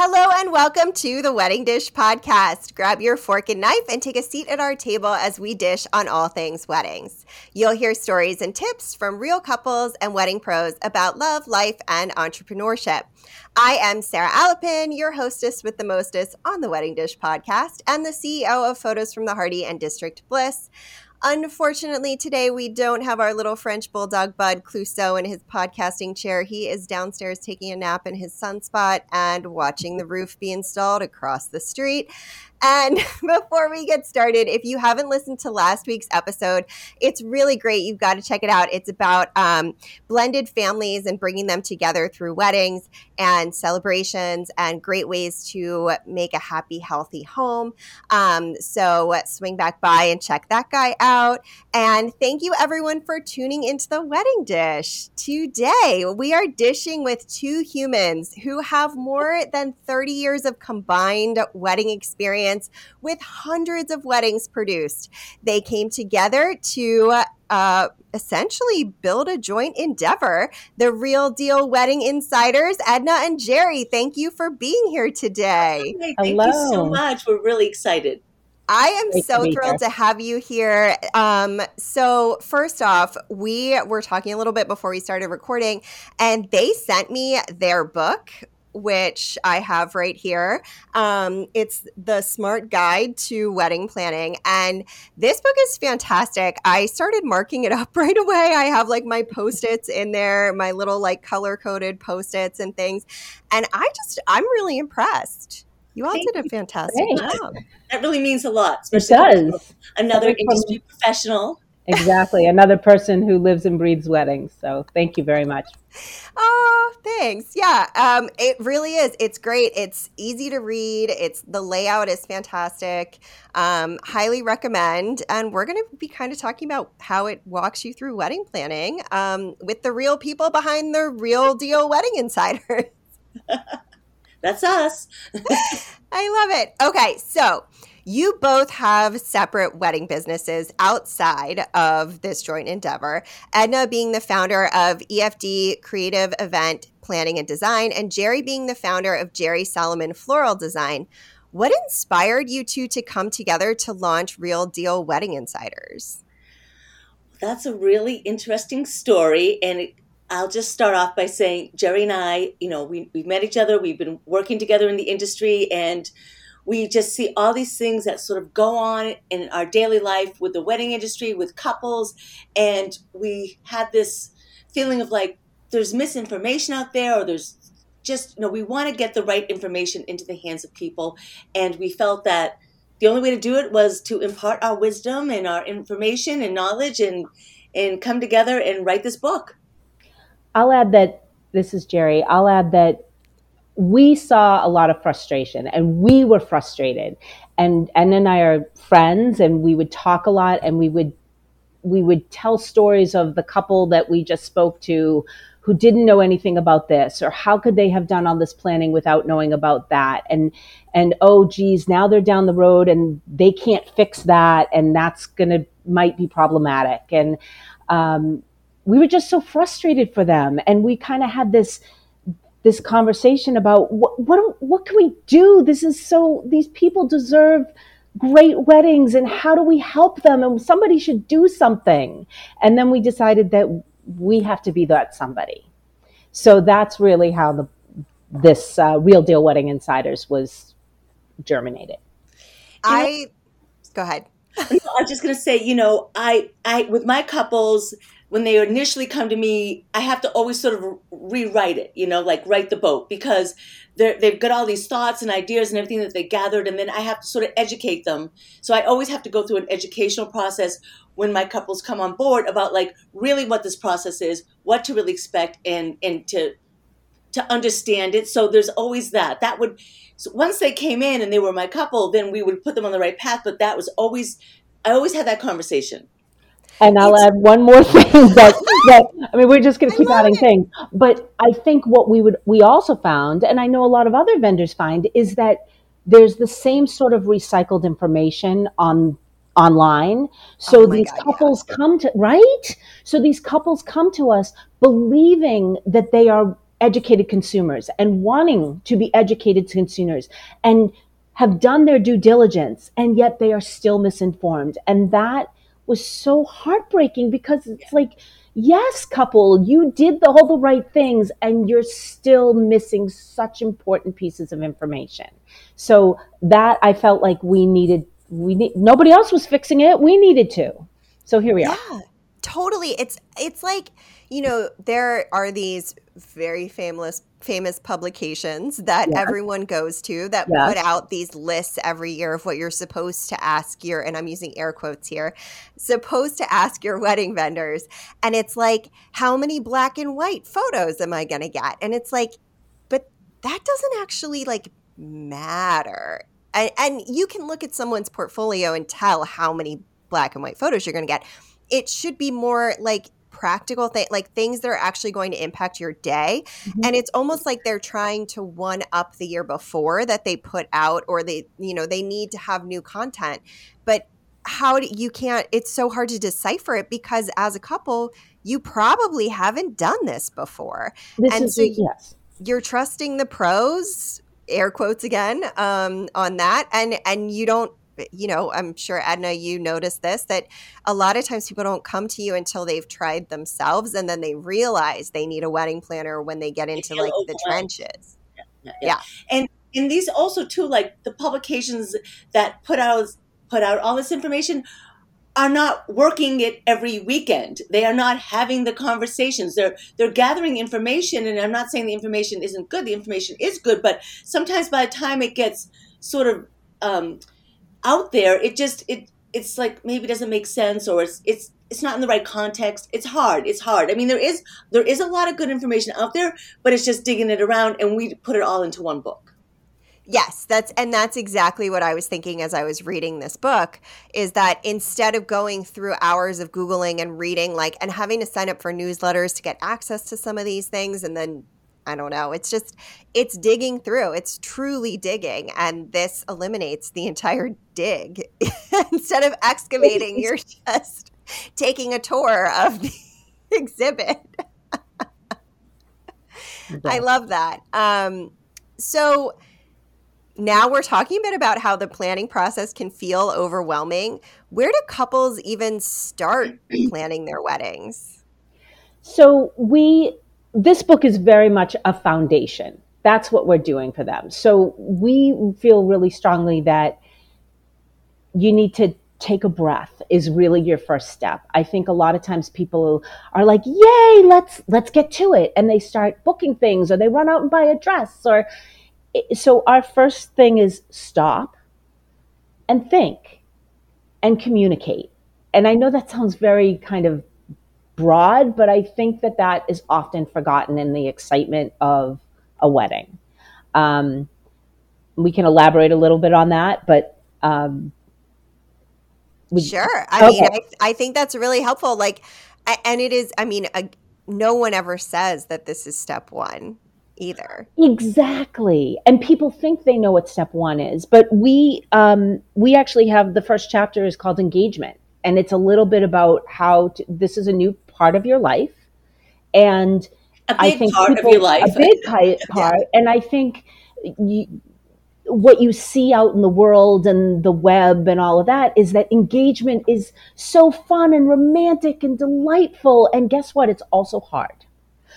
Hello and welcome to the Wedding Dish Podcast. Grab your fork and knife and take a seat at our table as we dish on all things weddings. You'll hear stories and tips from real couples and wedding pros about love, life, and entrepreneurship. I am Sarah Alapin, your hostess with the mostest on the Wedding Dish Podcast and the CEO of Photos from the Harty and District Bliss. Unfortunately, today we don't have our little French bulldog bud Clouseau in his podcasting chair. He is downstairs taking a nap in his sunspot and watching the roof be installed across the street. And before we get started, if you haven't listened to last week's episode, it's really great. You've got to check it out. It's about um, blended families and bringing them together through weddings and celebrations and great ways to make a happy, healthy home. Um, so swing back by and check that guy out. And thank you, everyone, for tuning into the wedding dish. Today, we are dishing with two humans who have more than 30 years of combined wedding experience experience with hundreds of weddings produced. They came together to uh, essentially build a joint endeavor. The Real Deal Wedding Insiders, Edna and Jeri, thank you for being here today. Hey, thank Hello. you so much. We're really excited. I am Great so to thrilled here. to have you here. Um, so, first off, we were talking a little bit before we started recording, and they sent me their book, which I have right here. Um, it's the Smart Guide to Wedding Planning. And this book is fantastic. I started marking it up right away. I have like my post its in there, my little like color coded post its and things. And I just, I'm really impressed. You all Thank did a fantastic job. That really means a lot. It does. Another industry professional exactly. Another person who lives and breathes weddings. So thank you very much. Oh, thanks. Yeah, um, it really is. It's great. It's easy to read. It's the layout is fantastic. Um, highly recommend. And we're going to be kind of talking about how it walks you through wedding planning um, with the real people behind the real deal wedding insiders. That's us. I love it. Okay, so you both have separate wedding businesses outside of this joint endeavor. Edna being the founder of EFD Creative Event Planning and Design, and Jeri being the founder of Jeri Solomon Floral Design. What inspired you two to come together to launch Real Deal Wedding Insiders? That's a really interesting story. And I'll just start off by saying Jeri and I, you know, we, we've met each other, we've been working together in the industry, and we just see all these things that sort of go on in our daily life with the wedding industry, with couples, and we had this feeling of like there's misinformation out there or there's just you know we want to get the right information into the hands of people and we felt that the only way to do it was to impart our wisdom and our information and knowledge and and come together and write this book. I'll add that this is jeri i'll add that we saw a lot of frustration and we were frustrated. And and and I are friends and we would talk a lot and we would we would tell stories of the couple that we just spoke to who didn't know anything about this or how could they have done all this planning without knowing about that? And and oh geez now they're down the road and they can't fix that and that's gonna might be problematic. And um, we were just so frustrated for them and we kind of had this this conversation about what, what what can we do? This is so these people deserve great weddings and how do we help them? And somebody should do something. And then we decided that we have to be that somebody. So that's really how the this uh, real deal wedding insiders was germinated. I go ahead. I was just going to say you know i i with my couples when they initially come to me, I have to always sort of rewrite it, you know, like write the boat because they've got all these thoughts and ideas and everything that they gathered, and then I have to sort of educate them. So I always have to go through an educational process when my couples come on board about like really what this process is, what to really expect, and and to to understand it. So there's always that. That would so once they came in and they were my couple, then we would put them on the right path. But that was always I always had that conversation and I'll add one more thing that, that I mean, we're just going to keep adding it. things. But I think what we would, we also found, and I know a lot of other vendors find, is that there's the same sort of recycled information on online. So oh these God, couples yeah. come to, right? So these couples come to us believing that they are educated consumers and wanting to be educated consumers and have done their due diligence and yet they are still misinformed and that was so heartbreaking because it's like yes couple you did the, all the right things and you're still missing such important pieces of information. So that i felt like we needed we need nobody else was fixing it. We needed to. So here we are. yeah, are totally. It's it's like you know there are these very famous famous publications that everyone goes to that put out these lists every year of what you're supposed to ask your and I'm using air quotes here supposed to ask your wedding vendors. And it's like how many black and white photos am I going to get? And it's like but that doesn't actually like matter. And, and you can look at someone's portfolio and tell how many black and white photos you're going to get. It should be more like practical thing like things that are actually going to impact your day. Mhm. and it's almost like they're trying to one up the year before that they put out or they you know they need to have new content. But how do you can't it's so hard to decipher it because as a couple you probably haven't done this before. This And is so yes. you're trusting the pros air quotes again um, on that. And and you don't you know i'm sure edna you noticed this that a lot of times people don't come to you until they've tried themselves and then they realize they need a wedding planner when they get into like the trenches Yeah. Yeah. And and these also too, like the publications that put out put out all this information are not working it every weekend. They are not having the conversations. They're they're gathering information and I'm not saying the information isn't good. The information is good, but sometimes by the time it gets sort of um, out there, it just it it's like maybe doesn't make sense or it's it's it's not in the right context. It's hard. It's hard. I mean, there is there is a lot of good information out there, but it's just digging it around, and we put it all into one book. Yes, that's and that's exactly what I was thinking as I was reading this book is that instead of going through hours of googling and reading like and having to sign up for newsletters to get access to some of these things and then I don't know, it's just it's digging through. It's truly digging and this eliminates the entire dig. instead of excavating, you're just taking a tour of the exhibit. I love that. Um, so now we're talking a bit about how the planning process can feel overwhelming. Where do couples even start planning their weddings? So we this book is very much a foundation. That's what we're doing for them. So we feel really strongly that you need to take a breath is really your first step. I think a lot of times people are like, "Yay, let's let's get to it." And they start booking things or they run out and buy a dress or so our first thing is stop and think and communicate. And I know that sounds very kind of broad, but I think that that is often forgotten in the excitement of a wedding. Um, we can elaborate a little bit on that, but um, we- Sure. I mean, I, I think that's really helpful. Like, and it is, I mean, a, no one ever says that this is step one either. Exactly. And people think they know what step one is, but we um, we actually have the first chapter is called engagement, and it's a little bit about how to, this is a new part of your life, and A I big think part people- of your life. a big part, and I think you, what you see out in the world and the web and all of that is that engagement is so fun and romantic and delightful, and guess what? It's also hard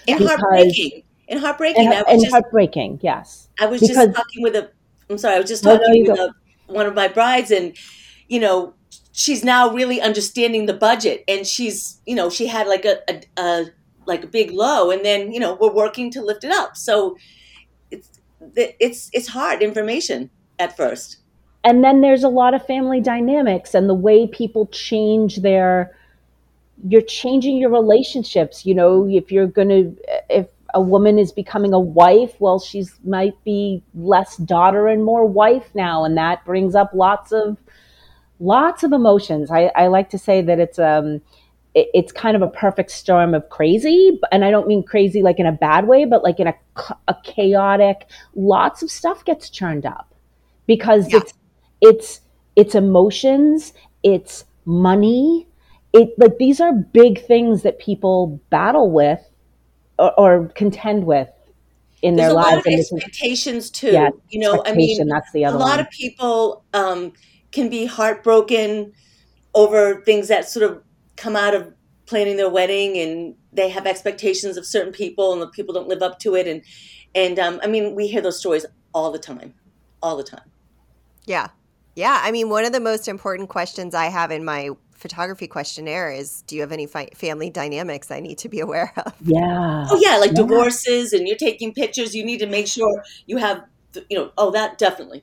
and because- heartbreaking. And heartbreaking. and, and just heartbreaking. Yes. I was because- just talking with a. I'm sorry. I was just No, no, talking with a, one of my brides, and you know, she's now really understanding the budget, and she's you know she had like a, a, a like a big low, and then you know we're working to lift it up. So it's it's it's hard information at first. and then there's a lot of family dynamics and the way people change their you're changing your relationships you know if you're going to if a woman is becoming a wife well she's might be less daughter and more wife now and that brings up lots of lots of emotions i, I like to say that it's um it, it's kind of a perfect storm of crazy and i don't mean crazy like in a bad way but like in a, a chaotic lots of stuff gets churned up because Yeah. it's it's it's emotions it's money it like these are big things that people battle with or, or contend with in There's their a lives. lot of expectations too. Yeah, you know, I mean, that's the other a lot one. of people um, can be heartbroken over things that sort of come out of planning their wedding, and they have expectations of certain people, and the people don't live up to it. And and um, I mean, we hear those stories all the time, all the time. Yeah. Yeah. I mean, one of the most important questions I have in my photography questionnaire is Do you have any fi- family dynamics I need to be aware of? yeah. Oh yeah, like Yeah. divorces, and you're taking pictures. You need to make sure you have, the- you know, oh that definitely.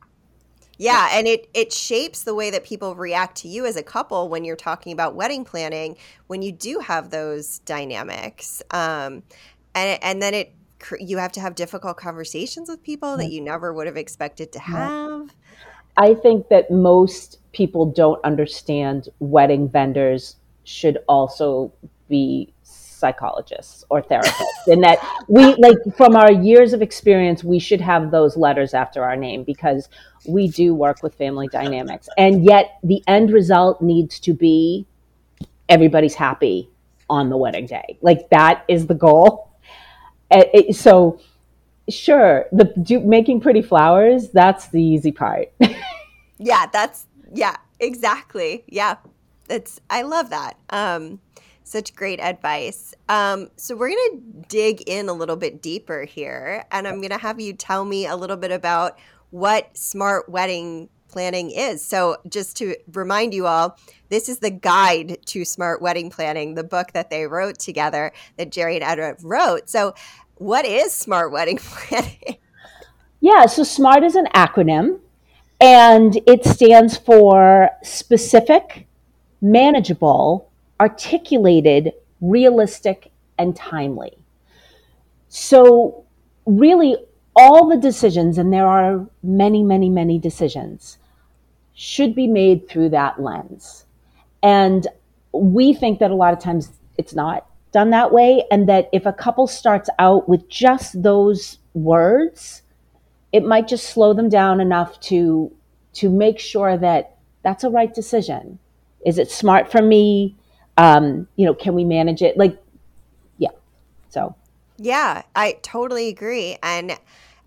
Yeah, and it it shapes the way that people react to you as a couple when you're talking about wedding planning. When you do have those dynamics, um, and and then it you have to have difficult conversations with people that you never would have expected to have. I think that most people don't understand wedding vendors should also be psychologists or therapists and that we like from our years of experience we should have those letters after our name because we do work with family dynamics and yet the end result needs to be everybody's happy on the wedding day like that is the goal it- so sure the do, making pretty flowers that's the easy part Yeah, that's yeah, exactly. Yeah. It's I love that. Um such great advice. Um so we're going to dig in a little bit deeper here and I'm going to have you tell me a little bit about what smart wedding planning is. So just to remind you all, this is the guide to smart wedding planning, the book that they wrote together that Jeri and Edna wrote. So what is smart wedding planning? Yeah, so SMART is an acronym and it stands for specific, manageable, articulated, realistic, and timely. So, really, all the decisions, and there are many, many, many decisions, should be made through that lens. And we think that a lot of times it's not done that way, and that if a couple starts out with just those words, it might just slow them down enough to to make sure that that's a right decision. Is it smart for me? Um, you know, can we manage it? Like, yeah. So Yeah, I totally agree. And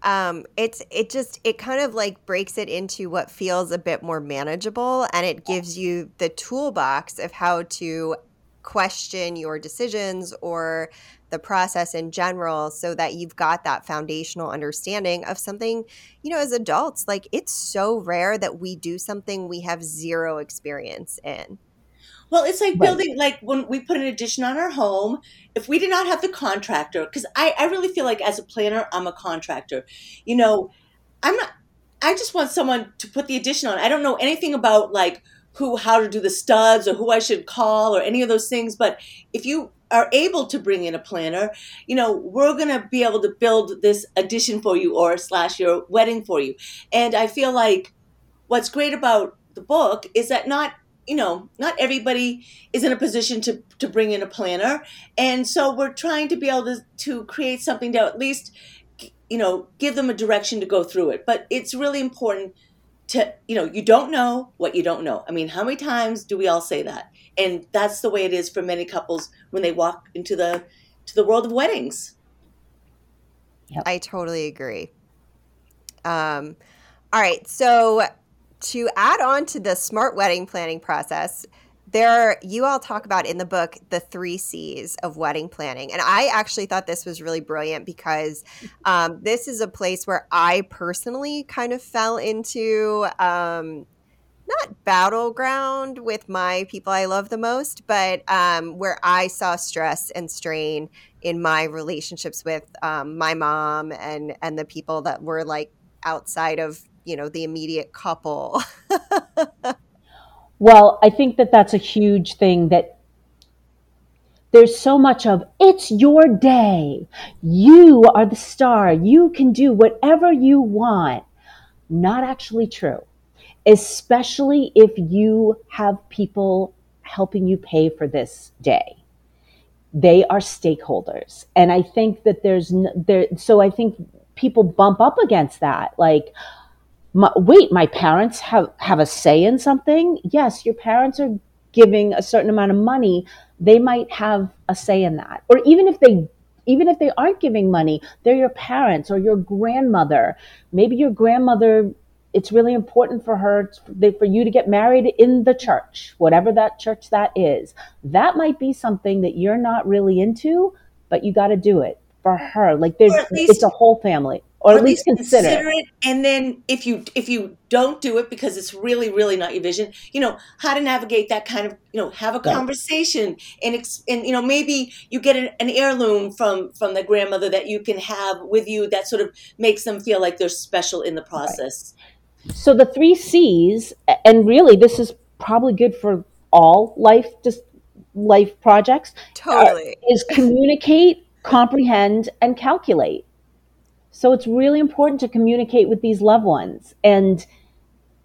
um, it's it just it kind of like breaks it into what feels a bit more manageable, and it gives you the toolbox of how to question your decisions or the process in general so that you've got that foundational understanding of something you know as adults like it's so rare that we do something we have zero experience in Well, it's like Right. building, like when we put an addition on our home, if we did not have the contractor, because I, I really feel like as a planner, I'm a contractor. You know, I'm not, I just want someone to put the addition on. I don't know anything about like who, how to do the studs or who I should call or any of those things. But if you are able to bring in a planner, you know, we're going to be able to build this addition for you or slash your wedding for you. And I feel like what's great about the book is that not you know not everybody is in a position to to bring in a planner. And so we're trying to be able to to create something to at least you know give them a direction to go through it. But it's really important to you know you don't know what you don't know. I mean how many times do we all say that? And that's the way it is for many couples when they walk into the to the world of weddings. I totally agree. Um, all right. So to add on to the smart wedding planning process, there you all talk about in the book the three C's of wedding planning, and I actually thought this was really brilliant because um, this is a place where I personally kind of fell into um, not battleground with my people I love the most, but um, where I saw stress and strain in my relationships with um, my mom and and the people that were like outside of you know the immediate couple. Well, I think that that's a huge thing that there's so much of it's your day. You are the star. You can do whatever you want. Not actually true, especially if you have people helping you pay for this day. They are stakeholders. And I think that there's there so I think people bump up against that like my, wait, my parents have, have a say in something? Yes, your parents are giving a certain amount of money. They might have a say in that. Or even if they even if they aren't giving money, they're your parents or your grandmother. Maybe your grandmother, it's really important for her, for you to get married in the church, whatever that church that is. That might be something that you're not really into, but you got to do it for her. Like there's, least, it's a whole family or, or at least, consider. consider. it. And then if you if you don't do it because it's really really not your vision, you know how to navigate that kind of you know have a right. conversation and and you know maybe you get an, an, heirloom from from the grandmother that you can have with you that sort of makes them feel like they're special in the process. Right. So the three C's, and really this is probably good for all life just life projects. Totally uh, is communicate, comprehend, and calculate so it's really important to communicate with these loved ones. And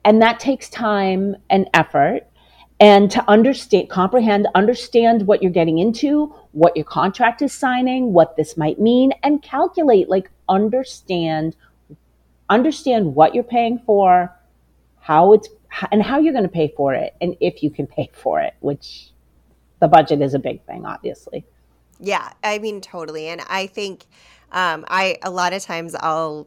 and that takes time and effort and to understand comprehend understand what you're getting into what your contract is signing what this might mean and calculate like understand understand what you're paying for how it's and how you're going to pay for it and if you can pay for it which the budget is a big thing obviously. Yeah i mean totally. And i think um, I a lot of times I'll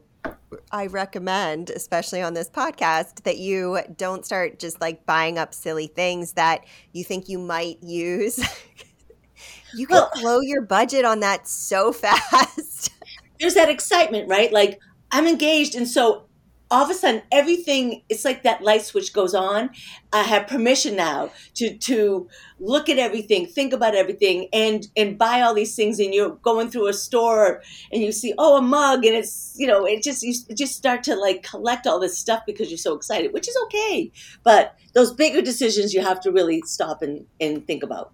I recommend, especially on this podcast, that you don't start just like buying up silly things that you think you might use. you can well, blow your budget on that so fast. There's that excitement, right? Like I'm engaged, and so all of a sudden everything it's like that light switch goes on. I have permission now to to look at everything think about everything and and buy all these things. And you're going through a store and you see oh a mug and it's you know it just you just start to like collect all this stuff because you're so excited which is okay. But those bigger decisions you have to really stop and and think about.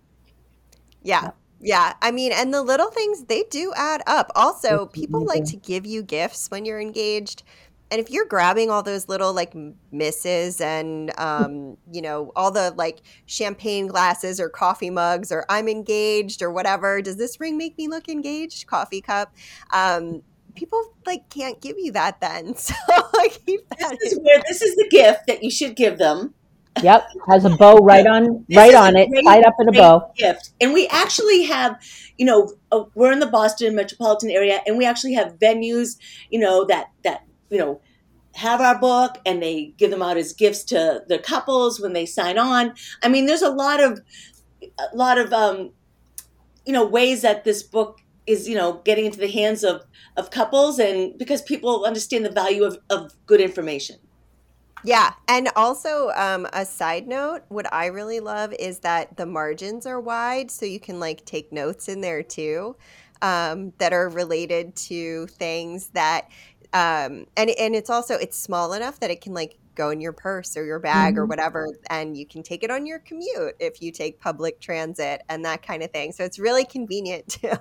Yeah. Yeah, I mean, and the little things they do add up. Also, people like to give you gifts when you're engaged and if you're grabbing all those little like misses and um, you know all the like champagne glasses or coffee mugs or i'm engaged or whatever does this ring make me look engaged? Coffee cup. Um, people like can't give you that then. So like this is where this is the gift that you should give them. Yep has a bow right on this right on it great, tied up in a bow. gift. And we actually have you know uh, we're in the boston metropolitan area and we actually have venues you know that that you know have our book and they give them out as gifts to the couples when they sign on i mean there's a lot of a lot of um you know ways that this book is you know getting into the hands of of couples and because people understand the value of, of good information yeah. And also, um, a side note, what I really love is that the margins are wide, so you can like take notes in there too um, that are related to things that um, and and it's also it's small enough that it can like go in your purse or your bag mm-hmm. or whatever and you can take it on your commute if you take public transit and that kind of thing so it's really convenient too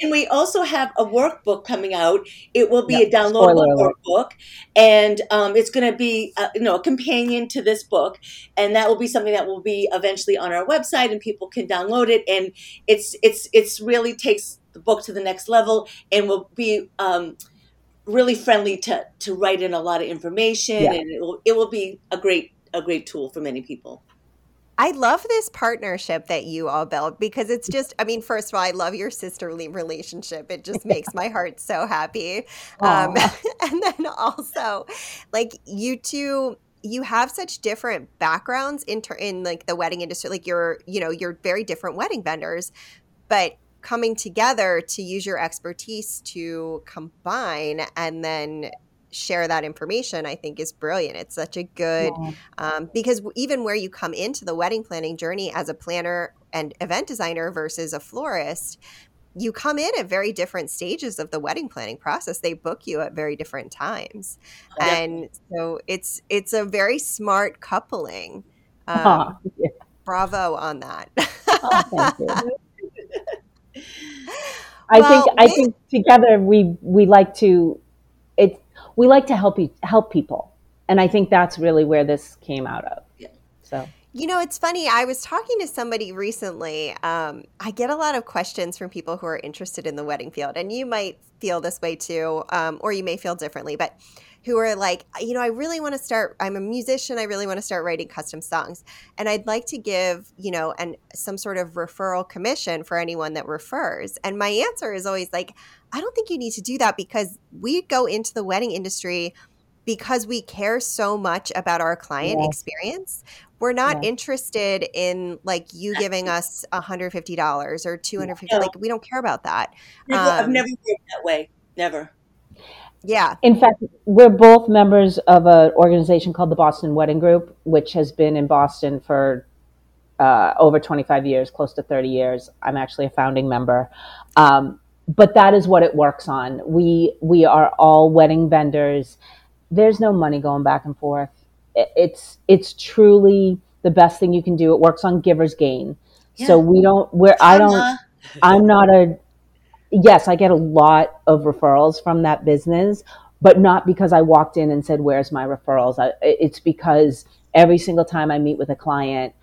and we also have a workbook coming out. It will be yep. a downloadable workbook, and um, it's going to be a, you know a companion to this book, and that will be something that will be eventually on our website, and people can download it. And it's it's it's really takes the book to the next level, and will be um, really friendly to to write in a lot of information, yeah. and it will it will be a great a great tool for many people. I love this partnership that you all built because it's just, I mean, first of all, I love your sisterly relationship. It just makes my heart so happy. Um, and then also, like, you two, you have such different backgrounds in, ter- in like the wedding industry. Like, you're, you know, you're very different wedding vendors, but coming together to use your expertise to combine and then share that information i think is brilliant it's such a good yeah. um, because even where you come into the wedding planning journey as a planner and event designer versus a florist you come in at very different stages of the wedding planning process they book you at very different times yeah. and so it's it's a very smart coupling um, oh, yeah. bravo on that oh, I well, think I think together we we like to it we like to help you help people, and I think that's really where this came out of. Yeah. So You know, it's funny. I was talking to somebody recently. Um, I get a lot of questions from people who are interested in the wedding field, and you might feel this way too, um, or you may feel differently, but who are like, you know, I really want to start. I'm a musician. I really want to start writing custom songs, and I'd like to give, you know, and some sort of referral commission for anyone that refers. And my answer is always like, I don't think you need to do that because we go into the wedding industry because we care so much about our client yeah. experience we're not yeah. interested in like you giving us $150 or 250 no. like we don't care about that. Never, um, i've never worked that way never. Yeah. In fact we're both members of an organization called the boston wedding group which has been in boston for uh, over 25 years close to 30 years. I'm actually a founding member. Um, but that is what it works on. We we are all wedding vendors there's no money going back and forth it's it's truly the best thing you can do. It works on giver's gain. Yeah. So we don't where I don't I'm not a yes, I get a lot of referrals from that business, but not because I walked in and said, "Where's my referrals?" I, it's because every single time I meet with a client,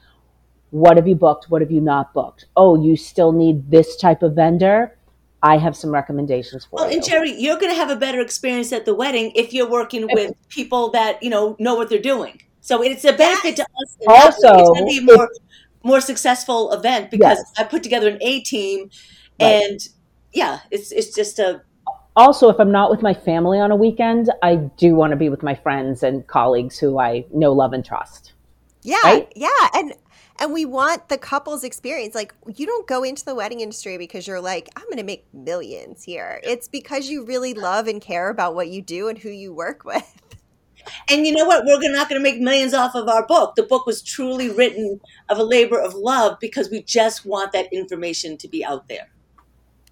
what have you booked? What have you not booked? Oh, you still need this type of vendor. I have some recommendations for well, you. And Jeri, you're going to have a better experience at the wedding if you're working with people that you know know what they're doing. So it's a benefit to us. Also, it's going to be a more more successful event because yes. I put together an A team, right. and yeah, it's it's just a. Also, if I'm not with my family on a weekend, I do want to be with my friends and colleagues who I know, love, and trust. Yeah, right? yeah, and and we want the couple's experience. Like, you don't go into the wedding industry because you're like, I'm going to make millions here. It's because you really love and care about what you do and who you work with. And you know what? We're not going to make millions off of our book. The book was truly written of a labor of love because we just want that information to be out there.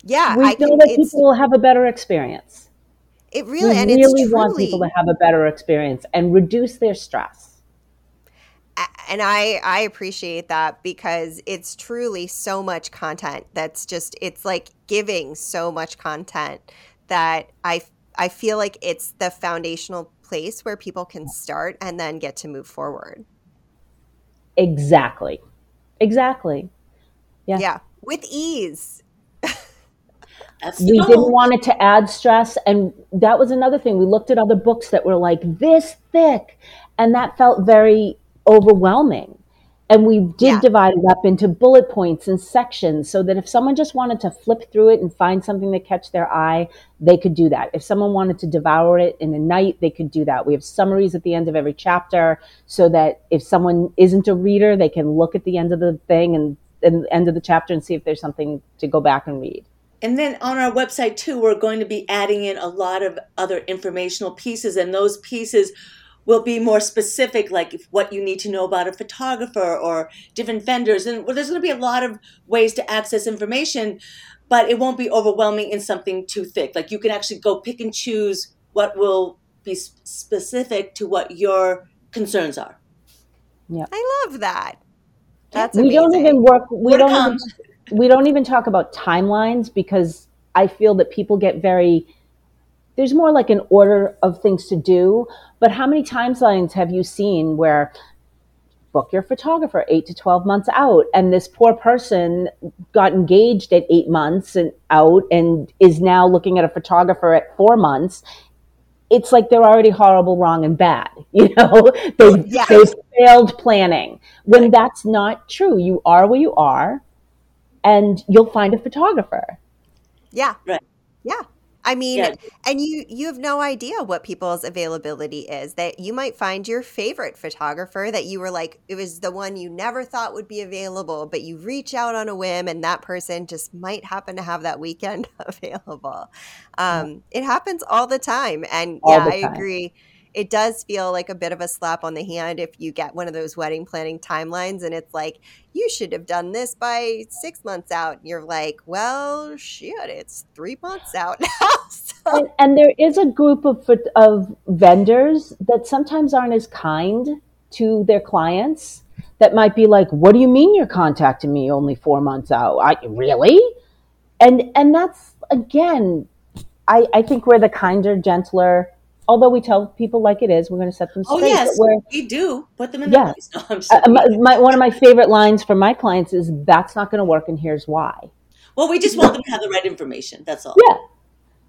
Yeah, we I know that people will have a better experience. It really, we and really want people to have a better experience and reduce their stress and I I appreciate that because it's truly so much content that's just it's like giving so much content that I I feel like it's the foundational place where people can start and then get to move forward. Exactly. Exactly. Yeah. Yeah, with ease. we didn't want it to add stress and that was another thing we looked at other books that were like this thick and that felt very overwhelming. And we did yeah. divide it up into bullet points and sections so that if someone just wanted to flip through it and find something that catch their eye, they could do that. If someone wanted to devour it in a night, they could do that. We have summaries at the end of every chapter so that if someone isn't a reader, they can look at the end of the thing and, and end of the chapter and see if there's something to go back and read. And then on our website too, we're going to be adding in a lot of other informational pieces, and those pieces will be more specific, like what you need to know about a photographer or different vendors. And well, there's going to be a lot of ways to access information, but it won't be overwhelming in something too thick. Like you can actually go pick and choose what will be specific to what your concerns are. Yeah, I love that. That's we amazing. don't even work. We don't. Even, we don't even talk about timelines because I feel that people get very there's more like an order of things to do. But how many timelines have you seen where book your photographer eight to 12 months out and this poor person got engaged at eight months and out and is now looking at a photographer at four months it's like they're already horrible wrong and bad you know they, yes. they failed planning when right. that's not true you are where you are and you'll find a photographer yeah right yeah I mean, yeah. and you you have no idea what people's availability is. That you might find your favorite photographer that you were like it was the one you never thought would be available, but you reach out on a whim and that person just might happen to have that weekend available. Um, yeah. It happens all the time, and all yeah, I agree it does feel like a bit of a slap on the hand if you get one of those wedding planning timelines and it's like you should have done this by six months out. And you're like well shit it's three months out now. So. and, and, there is a group of, of vendors that sometimes aren't as kind to their clients that might be like what do you mean you're contacting me only four months out? I, really? And and that's again I, I think we're the kinder gentler although we tell people like it is, we're going to set them straight. Oh yes, we're, we do put them in Yeah. the place. No, I'm uh, my, my, one of my favorite lines from my clients is, "That's not going to work, and here's why." well, we just want them to have the right information. That's all. Yeah,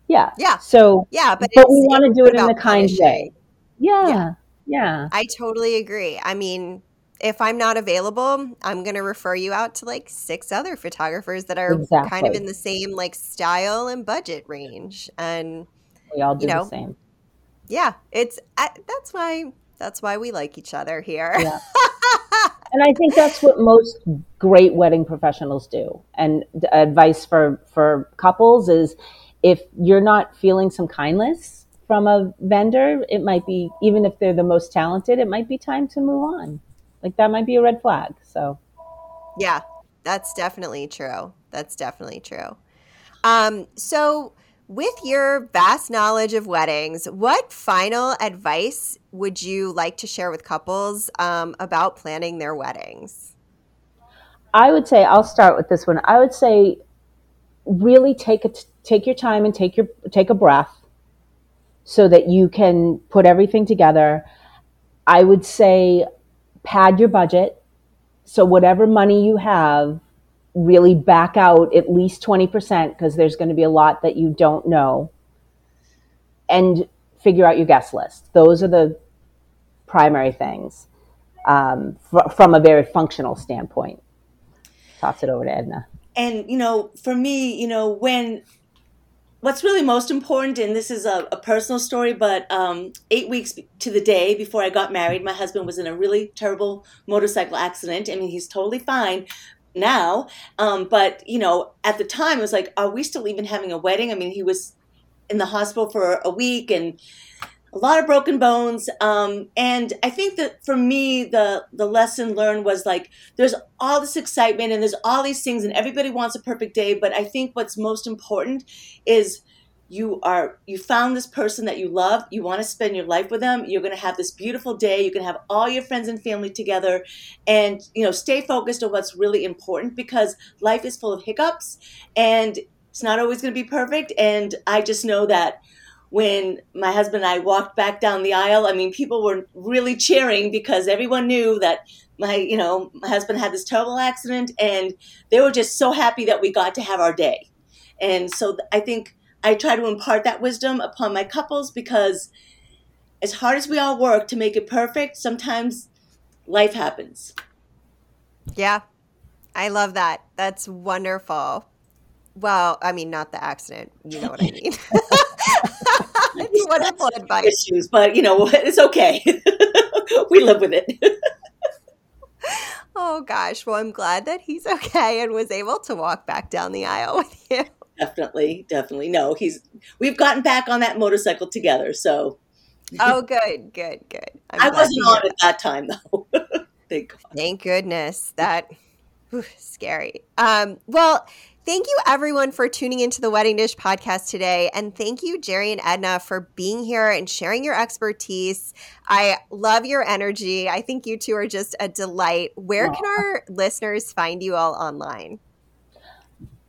yeah, Yeah. So, Yeah, but, but we want to do it in about a kind punishing. way. Yeah, Yeah. yeah, I totally agree. I mean, if I'm not available, I'm going to refer you out to like six other photographers that are kind of in the same like style and budget range. And we all do You know, the same. Yeah, it's I, that's why that's why we like each other here. Yeah. And I think that's what most great wedding professionals do. And advice for for couples is if you're not feeling some kindness from a vendor, it might be even if they're the most talented, it might be time to move on. Like that might be a red flag. So Yeah, that's definitely true. That's definitely true. Um, so, with your vast knowledge of weddings, what final advice would you like to share with couples um, about planning their weddings? I would say I'll start with this one. I would say really take a take your time and take your take a breath so that you can put everything together. I would say pad your budget. So whatever money you have, really back out at least 20% because there's going to be a lot that you don't know. And figure out your guest list. Those are the primary things um, fr- from a very functional standpoint toss it over to Edna. and you know for me you know when what's really most important and this is a, a personal story but um, eight weeks to the day before i got married my husband was in a really terrible motorcycle accident i mean he's totally fine now um, but you know at the time it was like are we still even having a wedding? I mean he was in the hospital for a week and a lot of broken bones. Um, and i think that for me the the lesson learned was like there's all this excitement and there's all these things and everybody wants a perfect day. But i think what's most important is you are you found this person that you love you want to spend your life with them you're going to have this beautiful day you can have all your friends and family together and you know stay focused on what's really important because life is full of hiccups and it's not always going to be perfect and i just know that when my husband and I walked back down the aisle, I mean, people were really cheering because everyone knew that my, you know, my husband had this terrible accident, and they were just so happy that we got to have our day. And so I think I try to impart that wisdom upon my couples because as hard as we all work to make it perfect, sometimes life happens. Yeah, I love that. That's wonderful. Well, I mean, not the accident. You know what I mean. it's wonderful advice. Issues, but you know, it's okay. we live with it. Oh gosh. Well, I'm glad that he's okay and was able to walk back down the aisle with you. Definitely, definitely. No, he's we've gotten back on that motorcycle together, so Oh, good, good, good. I'm I wasn't to hear on at that time though. Thank. Thank goodness. That whew, scary. Um, well, thank you everyone for tuning into the Wedding Dish podcast today, and thank you Jeri and Edna for being here and sharing your expertise. I love your energy. I think you two are just a delight. Where can our listeners find you all online?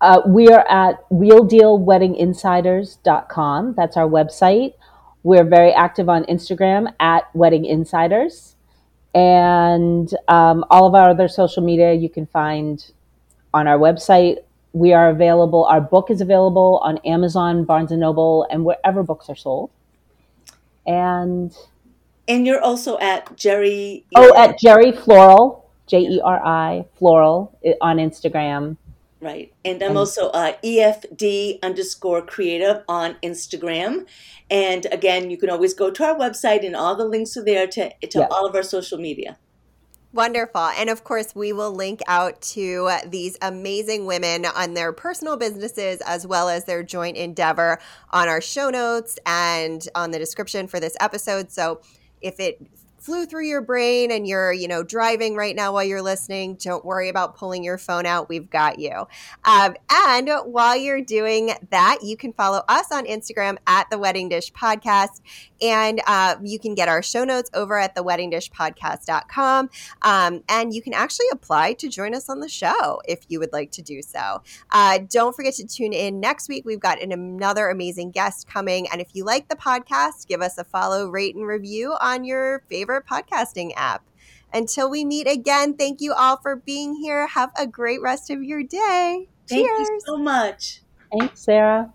Uh, we are at realdealweddinginsiders.com. That's our website. We're very active on Instagram at Wedding Insiders. And um, all of our other social media you can find on our website. We are available, our book is available on Amazon, Barnes and Noble, and wherever books are sold. And And you're also at Jeri. oh, at Jeri Floral, J E R I, Floral on Instagram. Right. And I'm also uh, EFD underscore creative on Instagram. And again, you can always go to our website, and all the links are there to to Yeah. all of our social media. Wonderful. And of course, we will link out to these amazing women on their personal businesses as well as their joint endeavor on our show notes and on the description for this episode. So if it flew through your brain and you're, you know, driving right now while you're listening, don't worry about pulling your phone out. We've got you. Um, and while you're doing that, you can follow us on Instagram at the Wedding Dish Podcast. And uh, you can get our show notes over at theweddingdishpodcast.com. Um, and you can actually apply to join us on the show if you would like to do so. Uh, don't forget to tune in next week. We've got an, another amazing guest coming. And if you like the podcast, give us a follow, rate, and review on your favorite podcasting app. Until we meet again, thank you all for being here. Have a great rest of your day. Thank Cheers. you so much. Thanks, Sarah.